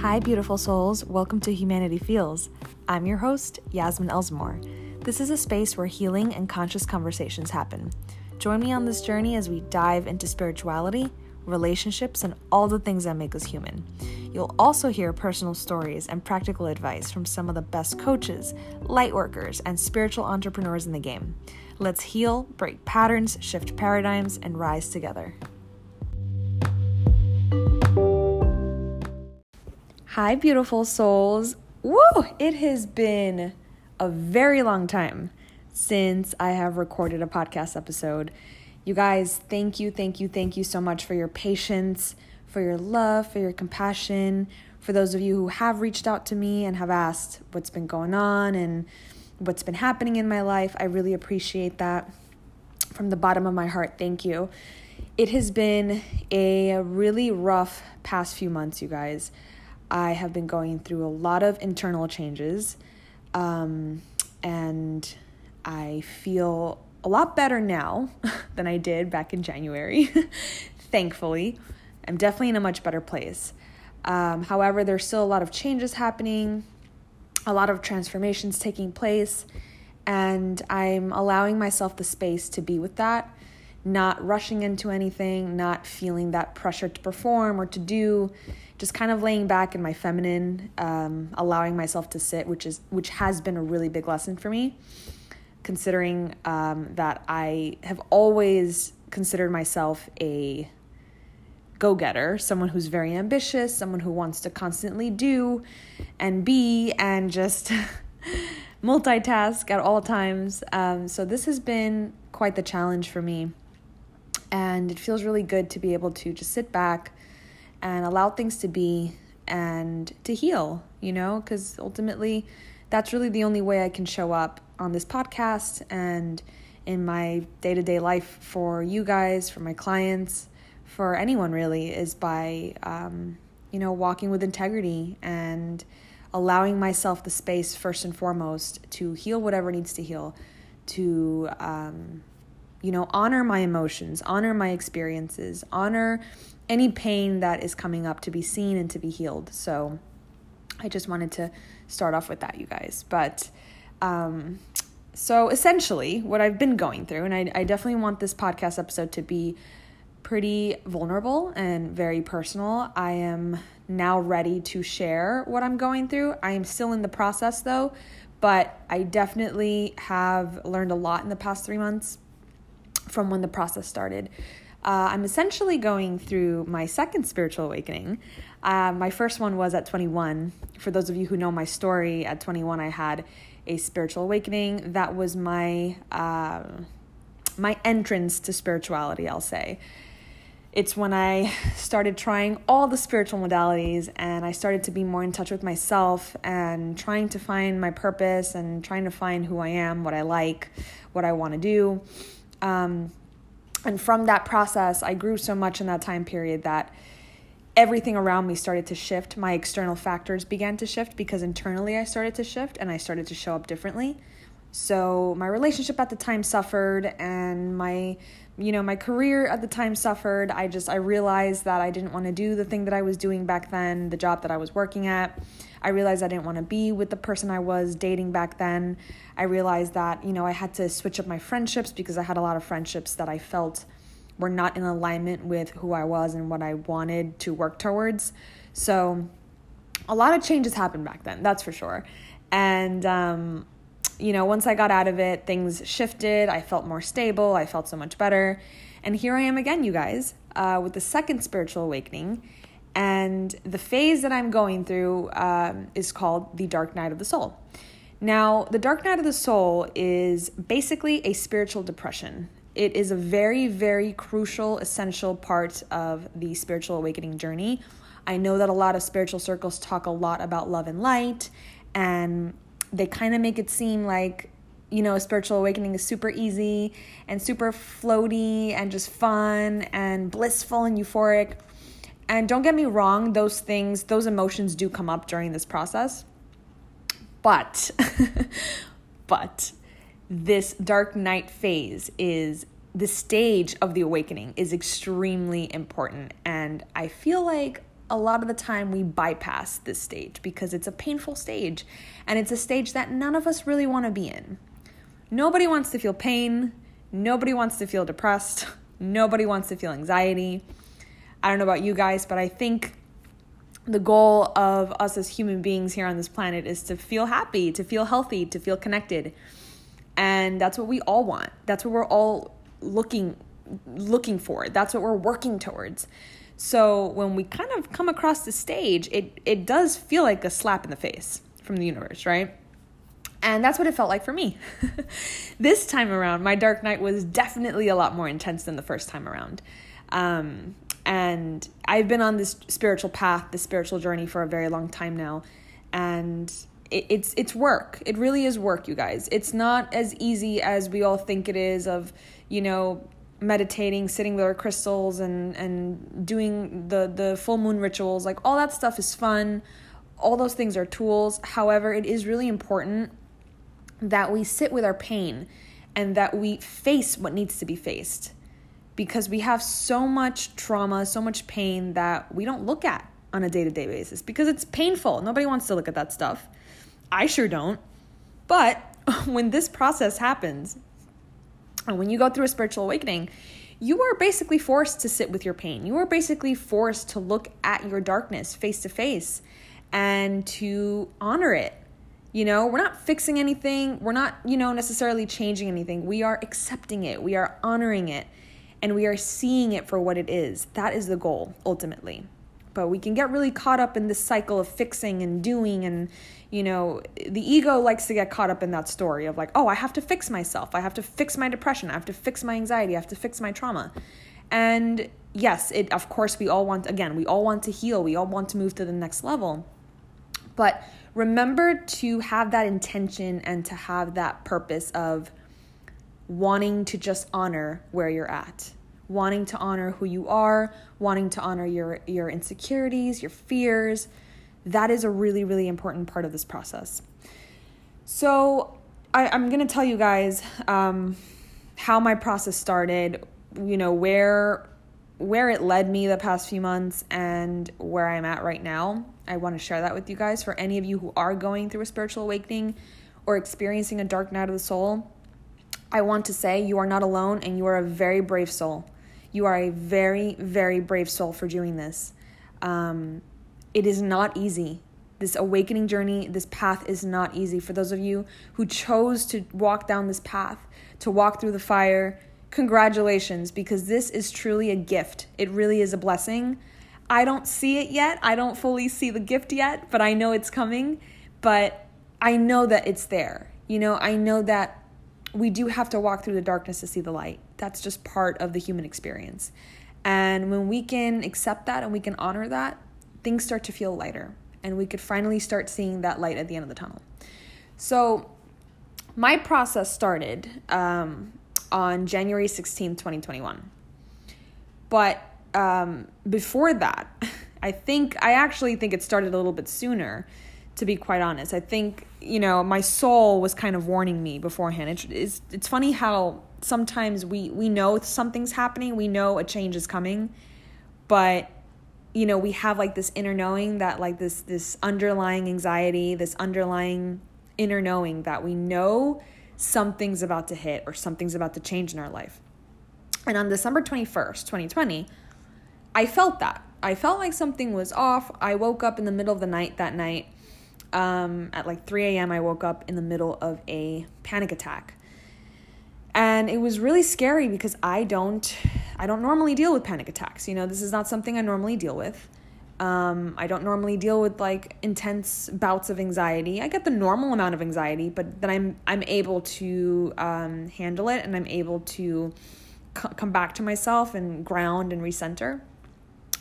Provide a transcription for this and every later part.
Hi, beautiful souls. Welcome to Humanity Feels. I'm your host, Yasmin Elsmore. This is a space where healing and conscious conversations happen. Join me on this journey as we dive into spirituality, relationships, and all the things that make us human. You'll also hear personal stories and practical advice from some of the best coaches, light workers, and spiritual entrepreneurs in the game. Let's heal, break patterns, shift paradigms, and rise together. Hi, beautiful souls. Woo! It has been a very long time since I have recorded a podcast episode. You guys, thank you, thank you, thank you so much for your patience, for your love, for your compassion. For those of you who have reached out to me and have asked what's been going on and what's been happening in my life, I really appreciate that. From the bottom of my heart, thank you. It has been a really rough past few months, you guys. I have been going through a lot of internal changes, um, and I feel a lot better now than I did back in January, thankfully. I'm definitely in a much better place. Um, however, there's still a lot of changes happening, a lot of transformations taking place, and I'm allowing myself the space to be with that, not rushing into anything, not feeling that pressure to perform or to do just kind of laying back in my feminine, um, allowing myself to sit, which is which has been a really big lesson for me, considering um, that I have always considered myself a go-getter, someone who's very ambitious, someone who wants to constantly do and be and just multitask at all times. Um, so this has been quite the challenge for me, and it feels really good to be able to just sit back and allow things to be and to heal, you know, because ultimately that's really the only way I can show up on this podcast and in my day to day life for you guys, for my clients, for anyone really, is by, um, you know, walking with integrity and allowing myself the space first and foremost to heal whatever needs to heal, to, um, you know, honor my emotions, honor my experiences, honor any pain that is coming up to be seen and to be healed. So I just wanted to start off with that, you guys. But um, so essentially, what I've been going through, and I, I definitely want this podcast episode to be pretty vulnerable and very personal. I am now ready to share what I'm going through. I am still in the process though, but I definitely have learned a lot in the past three months from when the process started. Uh, I'm essentially going through my second spiritual awakening. Uh, my first one was at 21. For those of you who know my story, at 21 I had a spiritual awakening. That was my uh, my entrance to spirituality. I'll say. It's when I started trying all the spiritual modalities and I started to be more in touch with myself and trying to find my purpose and trying to find who I am, what I like, what I want to do. Um, and from that process, I grew so much in that time period that everything around me started to shift. My external factors began to shift because internally I started to shift and I started to show up differently. So my relationship at the time suffered and my you know, my career at the time suffered. I just I realized that I didn't want to do the thing that I was doing back then, the job that I was working at. I realized I didn't want to be with the person I was dating back then. I realized that, you know, I had to switch up my friendships because I had a lot of friendships that I felt were not in alignment with who I was and what I wanted to work towards. So, a lot of changes happened back then, that's for sure. And um you know, once I got out of it, things shifted. I felt more stable. I felt so much better. And here I am again, you guys, uh, with the second spiritual awakening. And the phase that I'm going through um, is called the dark night of the soul. Now, the dark night of the soul is basically a spiritual depression. It is a very, very crucial, essential part of the spiritual awakening journey. I know that a lot of spiritual circles talk a lot about love and light, and they kind of make it seem like you know, a spiritual awakening is super easy and super floaty and just fun and blissful and euphoric. And don't get me wrong, those things, those emotions do come up during this process. But, but this dark night phase is the stage of the awakening is extremely important. And I feel like a lot of the time we bypass this stage because it's a painful stage and it's a stage that none of us really want to be in. Nobody wants to feel pain. Nobody wants to feel depressed. Nobody wants to feel anxiety. I don't know about you guys, but I think the goal of us as human beings here on this planet is to feel happy, to feel healthy, to feel connected. And that's what we all want. That's what we're all looking looking for. That's what we're working towards. So when we kind of come across the stage, it it does feel like a slap in the face from the universe, right? And that's what it felt like for me. this time around, my dark night was definitely a lot more intense than the first time around. Um, and I've been on this spiritual path, this spiritual journey for a very long time now. And it, it's it's work. It really is work, you guys. It's not as easy as we all think it is of, you know, meditating, sitting with our crystals and and doing the the full moon rituals. Like all that stuff is fun. All those things are tools. However, it is really important that we sit with our pain and that we face what needs to be faced. Because we have so much trauma, so much pain that we don't look at on a day-to-day basis because it's painful. Nobody wants to look at that stuff. I sure don't. But when this process happens, and when you go through a spiritual awakening, you are basically forced to sit with your pain. You are basically forced to look at your darkness face to face and to honor it. You know, we're not fixing anything. We're not, you know, necessarily changing anything. We are accepting it. We are honoring it. And we are seeing it for what it is. That is the goal, ultimately. But we can get really caught up in this cycle of fixing and doing and, you know, the ego likes to get caught up in that story of like, oh, I have to fix myself. I have to fix my depression. I have to fix my anxiety. I have to fix my trauma. And yes, it of course we all want again, we all want to heal. We all want to move to the next level. But remember to have that intention and to have that purpose of wanting to just honor where you're at wanting to honor who you are wanting to honor your your insecurities your fears that is a really, really important part of this process. So, I, am to tell you guys um, how my process started, you know, where where it led me the past few months and where I'm at right now. I want to share that with you guys for any of you who are going through a spiritual awakening or experiencing a dark night of the soul. I want to say you are not alone and you are a very brave soul. You are a very, very brave soul for doing this. Um, it is not easy. This awakening journey, this path is not easy. For those of you who chose to walk down this path, to walk through the fire, congratulations, because this is truly a gift. It really is a blessing. I don't see it yet. I don't fully see the gift yet, but I know it's coming. But I know that it's there. You know, I know that we do have to walk through the darkness to see the light. That's just part of the human experience. And when we can accept that and we can honor that, things start to feel lighter and we could finally start seeing that light at the end of the tunnel. So, my process started um, on January 16th, 2021. But um, before that, I think, I actually think it started a little bit sooner, to be quite honest. I think, you know, my soul was kind of warning me beforehand. It, it's, it's funny how sometimes we, we know something's happening, we know a change is coming, but you know we have like this inner knowing that like this this underlying anxiety this underlying inner knowing that we know something's about to hit or something's about to change in our life. And on december 21st 2020 i felt that. I felt like something was off. I woke up in the middle of the night that night. Um, at like 3 a.m i woke up in the middle of a panic attack and it was really scary because i don't I don't normally deal with panic attacks. You know, this is not something I normally deal with. Um, I don't normally deal with like intense bouts of anxiety. I get the normal amount of anxiety, but then I'm I'm able to um, handle it and I'm able to c- come back to myself and ground and recenter.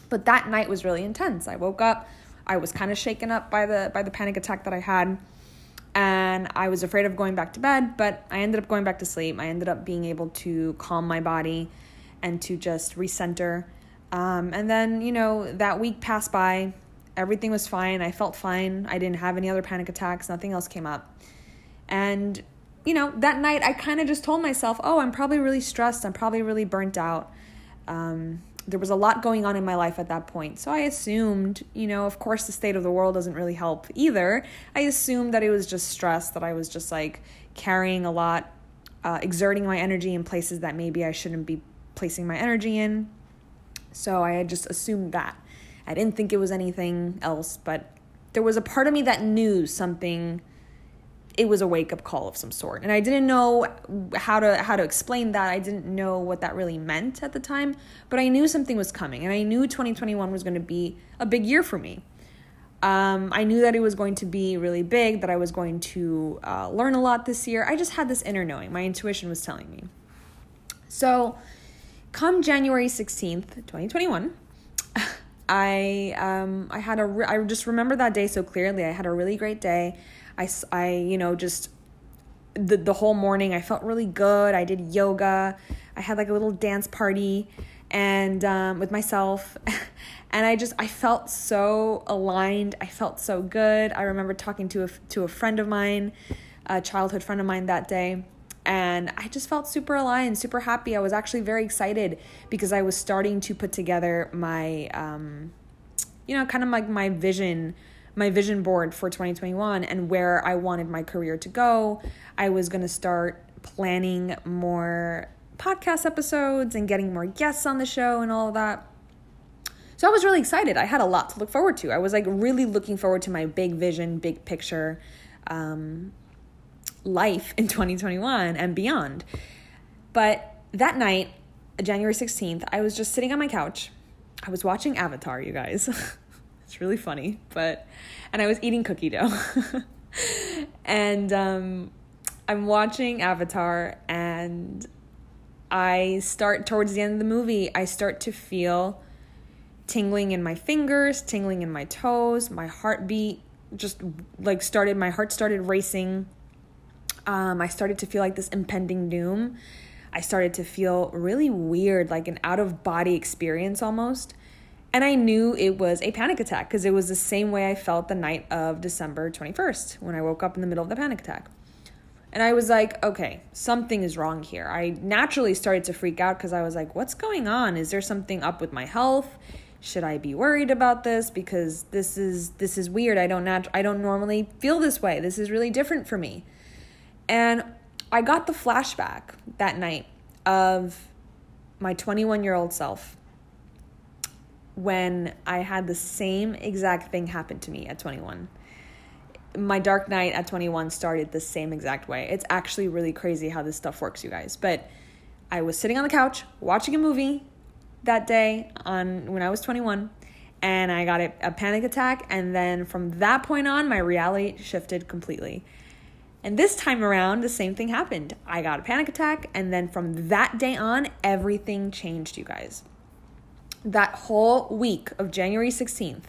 But that night was really intense. I woke up, I was kind of shaken up by the by the panic attack that I had, and I was afraid of going back to bed. But I ended up going back to sleep. I ended up being able to calm my body and to just recenter. Um, and then, you know, that week passed by. Everything was fine. I felt fine. I didn't have any other panic attacks. Nothing else came up. And, you know, that night I kind of just told myself, oh, I'm probably really stressed. I'm probably really burnt out. Um, there was a lot going on in my life at that point. So I assumed, you know, of course, the state of the world doesn't really help either. I assumed that it was just stress, that I was just like carrying a lot, uh, exerting my energy in places that maybe I shouldn't be placing my energy in. So I had just assumed that. I didn't think it was anything else, but there was a part of me that knew something it was a wake up call of some sort. And I didn't know how to how to explain that. I didn't know what that really meant at the time, but I knew something was coming and I knew 2021 was going to be a big year for me. Um, I knew that it was going to be really big, that I was going to uh, learn a lot this year. I just had this inner knowing. My intuition was telling me. So, come January 16th, 2021, I um, I had a re- I just remember that day so clearly. I had a really great day. I, I you know, just the, the whole morning I felt really good. I did yoga. I had like a little dance party and um, with myself and I just I felt so aligned. I felt so good. I remember talking to a to a friend of mine, a childhood friend of mine that day, and I just felt super aligned, super happy. I was actually very excited because I was starting to put together my um, you know, kind of like my vision my vision board for 2021 and where I wanted my career to go. I was going to start planning more podcast episodes and getting more guests on the show and all of that. So I was really excited. I had a lot to look forward to. I was like really looking forward to my big vision, big picture um, life in 2021 and beyond. But that night, January 16th, I was just sitting on my couch. I was watching Avatar, you guys. It's really funny, but and I was eating cookie dough. and um, I'm watching Avatar and I start towards the end of the movie, I start to feel tingling in my fingers, tingling in my toes, my heartbeat just like started my heart started racing. Um, I started to feel like this impending doom. I started to feel really weird, like an out of body experience almost. And I knew it was a panic attack because it was the same way I felt the night of December 21st when I woke up in the middle of the panic attack. And I was like, okay, something is wrong here. I naturally started to freak out because I was like, what's going on? Is there something up with my health? Should I be worried about this because this is this is weird. I don't nat- I don't normally feel this way. This is really different for me. And I got the flashback that night of my 21-year-old self when I had the same exact thing happen to me at 21. My dark night at 21 started the same exact way. It's actually really crazy how this stuff works, you guys. But I was sitting on the couch watching a movie that day on when I was 21 and I got a, a panic attack and then from that point on my reality shifted completely. And this time around, the same thing happened. I got a panic attack, and then from that day on, everything changed, you guys that whole week of January 16th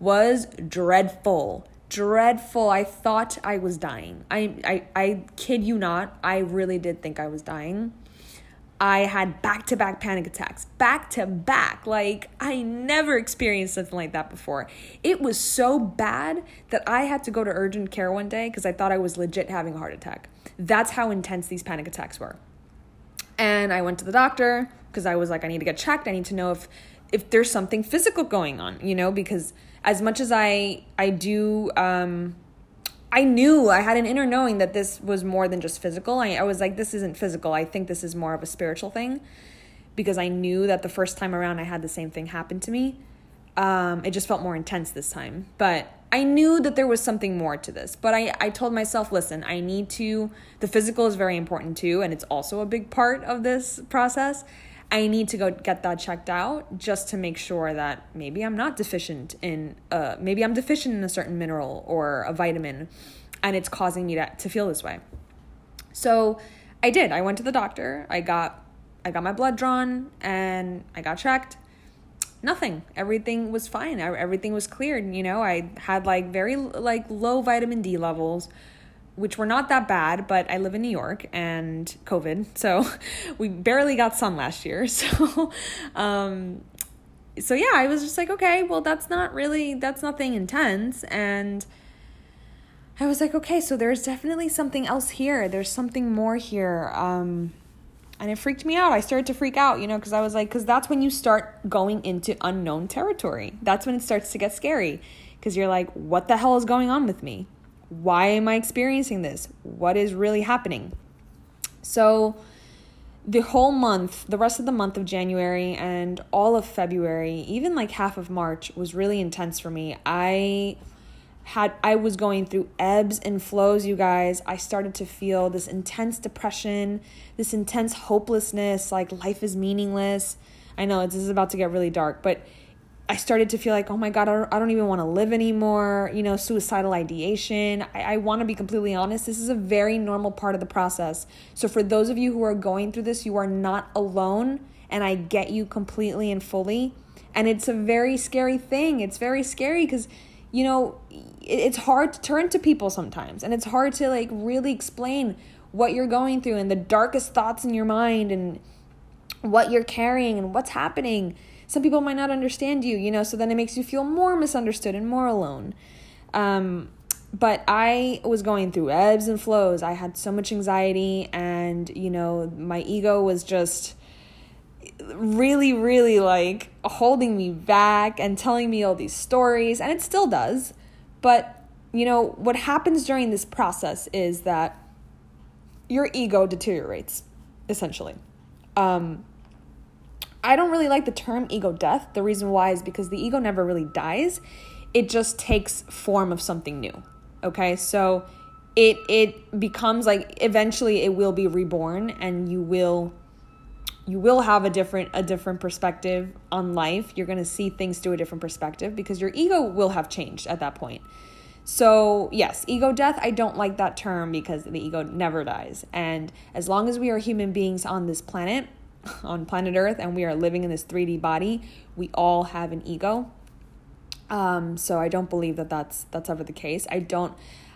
was dreadful. Dreadful. I thought I was dying. I, I, I kid you not, I really did think I was dying. I had back to back panic attacks, back to back. Like, I never experienced something like that before. It was so bad that I had to go to urgent care one day because I thought I was legit having a heart attack. That's how intense these panic attacks were. And I went to the doctor because I was like, I need to get checked. I need to know if if there's something physical going on, you know, because as much as I I do um I knew I had an inner knowing that this was more than just physical. I, I was like, this isn't physical. I think this is more of a spiritual thing because I knew that the first time around I had the same thing happen to me. Um, it just felt more intense this time. But I knew that there was something more to this, but I, I told myself, listen, I need to, the physical is very important too, and it's also a big part of this process. I need to go get that checked out just to make sure that maybe I'm not deficient in, uh, maybe I'm deficient in a certain mineral or a vitamin, and it's causing me to, to feel this way. So I did. I went to the doctor. I got, I got my blood drawn, and I got checked nothing. Everything was fine. Everything was cleared you know? I had like very like low vitamin d levels which were not that bad but i live in new york and covid so we barely got sun last year so um so yeah i was just like okay well that's not really that's nothing intense and i was like okay so there's definitely something else here. There's something more here. Um and it freaked me out. I started to freak out, you know, because I was like, because that's when you start going into unknown territory. That's when it starts to get scary because you're like, what the hell is going on with me? Why am I experiencing this? What is really happening? So, the whole month, the rest of the month of January and all of February, even like half of March was really intense for me. I had I was going through ebbs and flows, you guys. I started to feel this intense depression, this intense hopelessness, like life is meaningless. I know this is about to get really dark, but I started to feel like, oh my God, I don't, even want to live anymore. You know, suicidal ideation. I, I want to be completely honest. This is a very normal part of the process. So, for those of you who are going through this, you are not alone. And I get you completely and fully. And it's a very scary thing. It's very scary because you know, it's hard to turn to people sometimes and it's hard to like really explain what you're going through and the darkest thoughts in your mind and what you're carrying and what's happening. Some people might not understand you, you know, so then it makes you feel more misunderstood and more alone. Um, but I was going through ebbs and flows. I had so much anxiety, and you know, my ego was just really, really like holding me back and telling me all these stories, and it still does. But, you know, what happens during this process is that your ego deteriorates, essentially. Um, I don't really like the term ego death. The reason why is because the ego never really dies, it just takes form of something new. Okay, so it it becomes like eventually it will be reborn and you will you will have a different a different perspective on life. You're going to see things through a different perspective because your ego will have changed at that point. So yes ego death i don't like that term because the ego never dies. And as long as we are human beings on this planet on planet earth and we are living in this 3d body we all have an ego. Um, so i don't believe that that's that's ever the case. I don't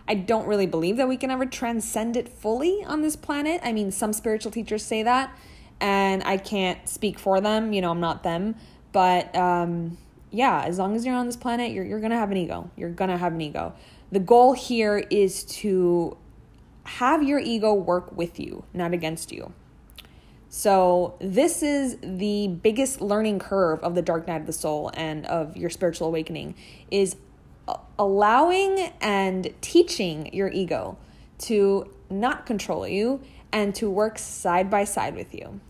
I don't really believe that we can ever transcend it fully on this planet. I mean, some spiritual teachers say that, and I can't speak for them. You know, I'm not them. But um, yeah, as long as you're on this planet, you're, you're going to have an ego. You're going to have an ego. The goal here is to have your ego work with you, not against you. So, this is the biggest learning curve of the dark night of the soul and of your spiritual awakening is allowing and teaching your ego to not control you and to work side by side with you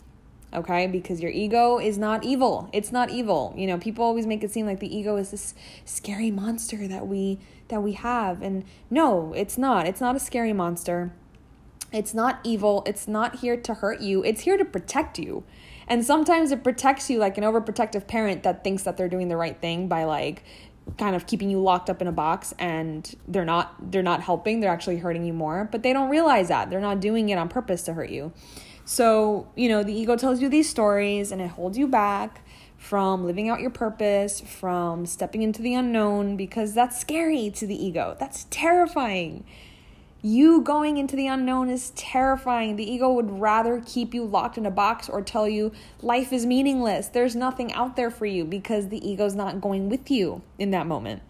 okay? Because your ego is not evil. It's not evil. You know people always make it seem like the ego is this scary monster that we that we have. And no it's not. It's not a scary monster. It's not evil. It's not here to hurt you. It's here to protect you. And sometimes it protects you like an overprotective parent that thinks that they're doing the right thing by like kind of keeping you locked up in a box and they're not they're not helping. They're actually hurting you more. But they don't realize that. They're not doing it on purpose to hurt you so, you know, the ego tells you these stories and it holds you back from living out your purpose, from stepping into the unknown, because that's scary to the ego. That's terrifying. You going into the unknown is terrifying. The ego would rather keep you locked in a box or tell you life is meaningless. There's nothing out there for you because the ego's not going with you in that moment.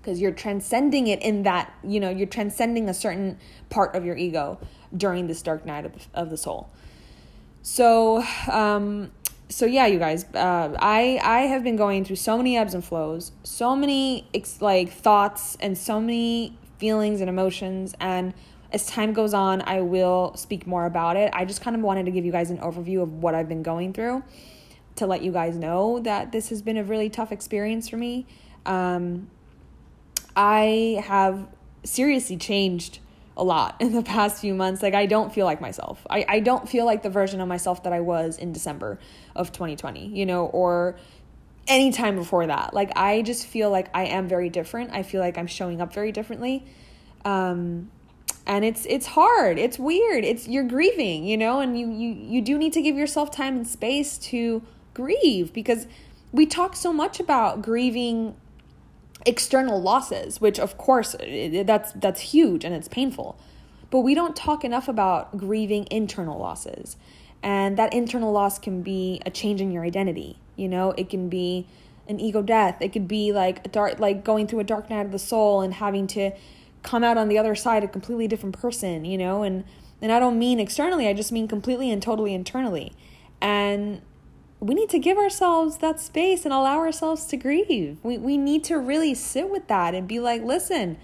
Because you're transcending it in that, you know, you're transcending a certain part of your ego during this dark night of the, of the soul. So, um, so yeah, you guys, uh, I I have been going through so many ebbs and flows, so many ex- like thoughts and so many feelings and emotions, and as time goes on, I will speak more about it. I just kind of wanted to give you guys an overview of what I've been going through to let you guys know that this has been a really tough experience for me. Um, I have seriously changed a lot in the past few months. Like I don't feel like myself. I, I don't feel like the version of myself that I was in December of 2020, you know, or any time before that. Like I just feel like I am very different. I feel like I'm showing up very differently. Um and it's it's hard. It's weird. It's you're grieving, you know, and you you you do need to give yourself time and space to grieve because we talk so much about grieving external losses, which of course that's that's huge and it's painful. But we don't talk enough about grieving internal losses. And that internal loss can be a change in your identity. You know, it can be an ego death. It could be like a dark like going through a dark night of the soul and having to come out on the other side a completely different person, you know, and And I don't mean externally, I just mean completely and totally internally. And we need to give ourselves that space and allow ourselves to grieve. We, we need to really sit with that and be like, listen,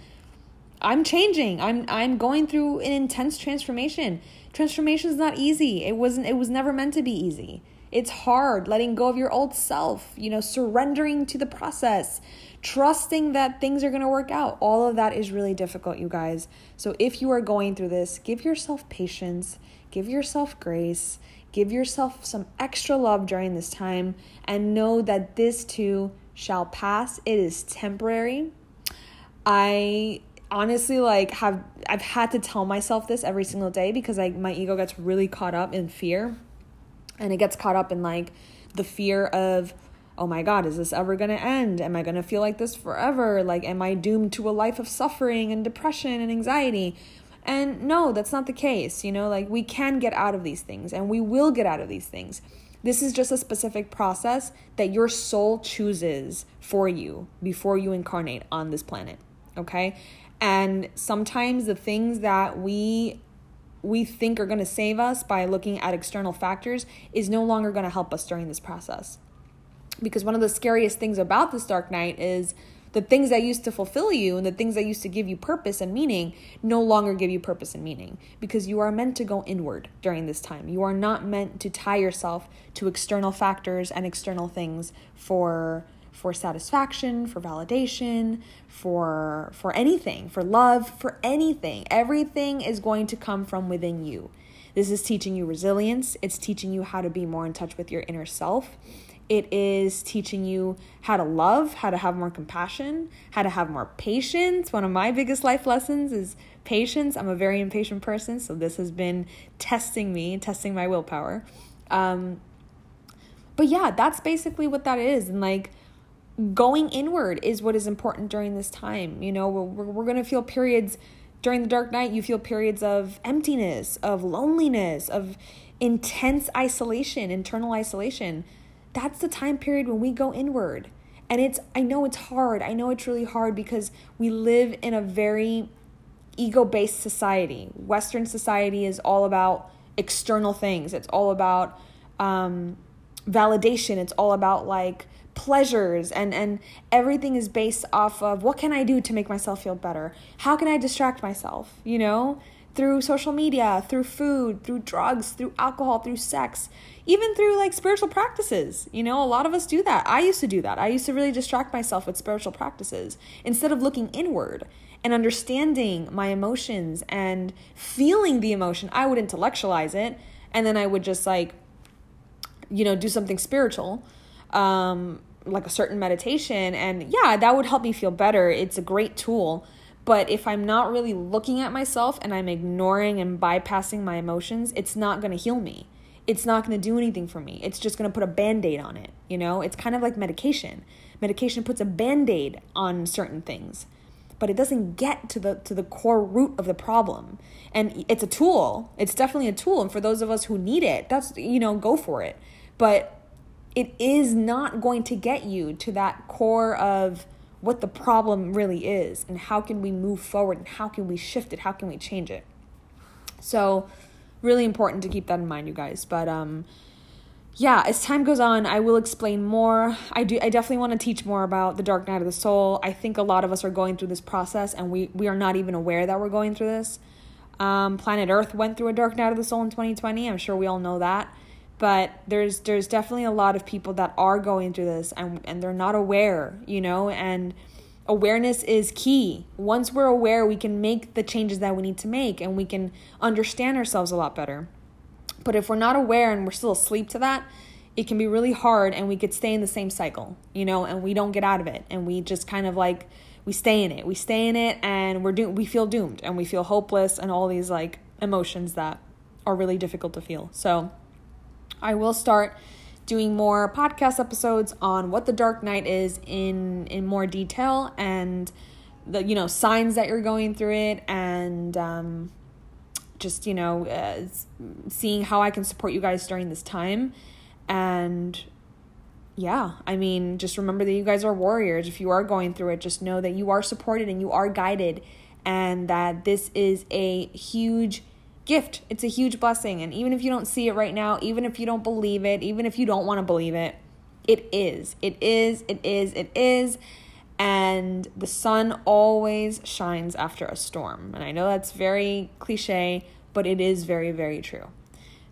I'm changing. I'm I'm going through an intense transformation. Transformation is not easy. It wasn't it was never meant to be easy. It's hard letting go of your old self, you know, surrendering to the process, trusting that things are going to work out. All of that is really difficult, you guys. So if you are going through this, give yourself patience, give yourself grace, give yourself some extra love during this time, and know that this too shall pass. It is temporary. I honestly like have I've had to tell myself this every single day because like my ego gets really caught up in fear and it gets caught up in like the fear of oh my god is this ever going to end am i going to feel like this forever like am i doomed to a life of suffering and depression and anxiety and no that's not the case you know like we can get out of these things and we will get out of these things this is just a specific process that your soul chooses for you before you incarnate on this planet okay and sometimes the things that we we think are going to save us by looking at external factors is no longer going to help us during this process. Because one of the scariest things about this dark night is the things that used to fulfill you and the things that used to give you purpose and meaning no longer give you purpose and meaning because you are meant to go inward during this time. You are not meant to tie yourself to external factors and external things for for satisfaction, for validation, for for anything, for love, for anything. Everything is going to come from within you. This is teaching you resilience. It's teaching you how to be more in touch with your inner self. It is teaching you how to love, how to have more compassion, how to have more patience. One of my biggest life lessons is patience. I'm a very impatient person, so this has been testing me, testing my willpower. Um, but yeah, that's basically what that is. And like, going inward is what is important during this time. You know, we're, we're going to feel periods during the dark night, you feel periods of emptiness, of loneliness, of intense isolation, internal isolation. That's the time period when we go inward. And it's, I know it's hard. I know it's really hard because we live in a very ego based society. Western society is all about external things, it's all about um, validation, it's all about like, pleasures and and everything is based off of what can I do to make myself feel better? How can I distract myself, you know? Through social media, through food, through drugs, through alcohol, through sex, even through like spiritual practices. You know, a lot of us do that. I used to do that. I used to really distract myself with spiritual practices instead of looking inward and understanding my emotions and feeling the emotion. I would intellectualize it and then I would just like you know, do something spiritual um, like a certain meditation. And yeah, that would help me feel better. It's a great tool. But if I'm not really looking at myself and I'm ignoring and bypassing my emotions, it's not going to heal me. It's not going to do anything for me. It's just going to put a band aid on it. You know, it's kind of like medication. Medication puts a band aid on certain things but it doesn't get to the to the core root of the problem and it's a tool it's definitely a tool and for those of us who need it that's you know go for it but it is not going to get you to that core of what the problem really is and how can we move forward and how can we shift it? How can we change it? So really important to keep that in mind you guys. But um yeah as time goes on i will explain more. I do i definitely want to teach more about the dark night of the soul. I think a lot of us are going through this process and we we are not even aware that we're going through this. Um, planet earth went through a dark night of the soul in 2020 i'm sure we all know that but there's there's definitely a lot of people that are going through this and and they're not aware you know and awareness is key. Once we're aware we can make the changes that we need to make and we can understand ourselves a lot better. But if we're not aware and we're still asleep to that it can be really hard and we could stay in the same cycle you know and we don't get out of it and we just kind of like we stay in it. We stay in it and we're do- we feel doomed and we feel hopeless and all these like emotions that are really difficult to feel. So I will start doing more podcast episodes on what the dark night is in in more detail and the you know signs that you're going through it and um, just you know uh, seeing how I can support you guys during this time. And yeah I mean just remember that you guys are warriors. If you are going through it just know that you are supported and you are guided and that this is a huge gift. It's a huge blessing. And even if you don't see it right now, even if you don't believe it, even if you don't want to believe it, it is. It is. It is. It is. And the sun always shines after a storm. And I know that's very cliche, but it is very, very true.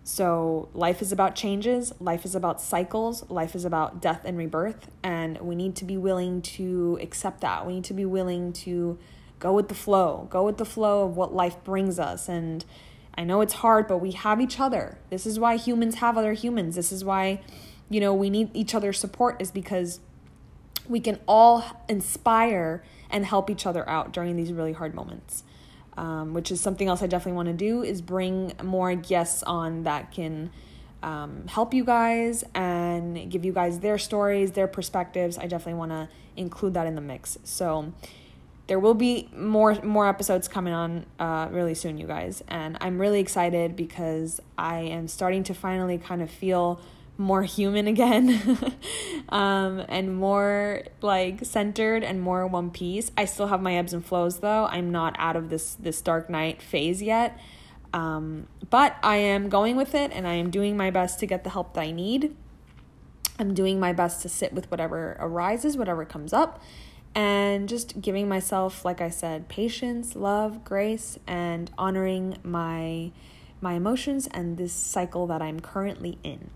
So, life is about changes, life is about cycles, life is about death and rebirth, and we need to be willing to accept that. We need to be willing to go with the flow, go with the flow of what life brings us. And I know it's hard, but we have each other. This is why humans have other humans. This is why, you know, we need each other's support, is because we can all inspire and help each other out during these really hard moments um, which is something else I definitely want to do is bring more guests on that can um, help you guys and give you guys their stories, their perspectives. I definitely want to include that in the mix. So there will be more more episodes coming on uh, really soon, you guys, and I'm really excited because I am starting to finally kind of feel more human again um, and more like centered and more one piece. I still have my ebbs and flows though. I'm not out of this this dark night phase yet. Um, but i am going with it and i am doing my best to get the help that i need. I'm doing my best to sit with whatever arises whatever comes up and just giving myself like i said patience love grace and honoring my my emotions and this cycle that i'm currently in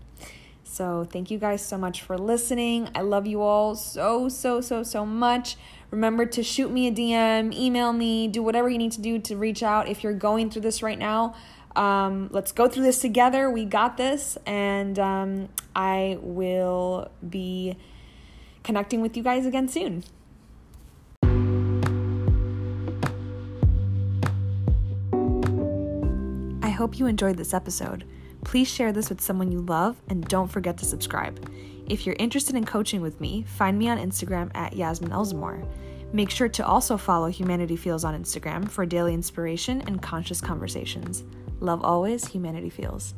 so, thank you guys so much for listening. I love you all so, so, so, so much. Remember to shoot me a DM, email me, do whatever you need to do to reach out if you're going through this right now. Um, let's go through this together. We got this. And um, I will be connecting with you guys again soon. Hope you enjoyed this episode. Please share this with someone you love and don't forget to subscribe. If you're interested in coaching with me, find me on Instagram at Yasmin Elzamore. Make sure to also follow Humanity Feels on Instagram for daily inspiration and conscious conversations. Love always, Humanity Feels.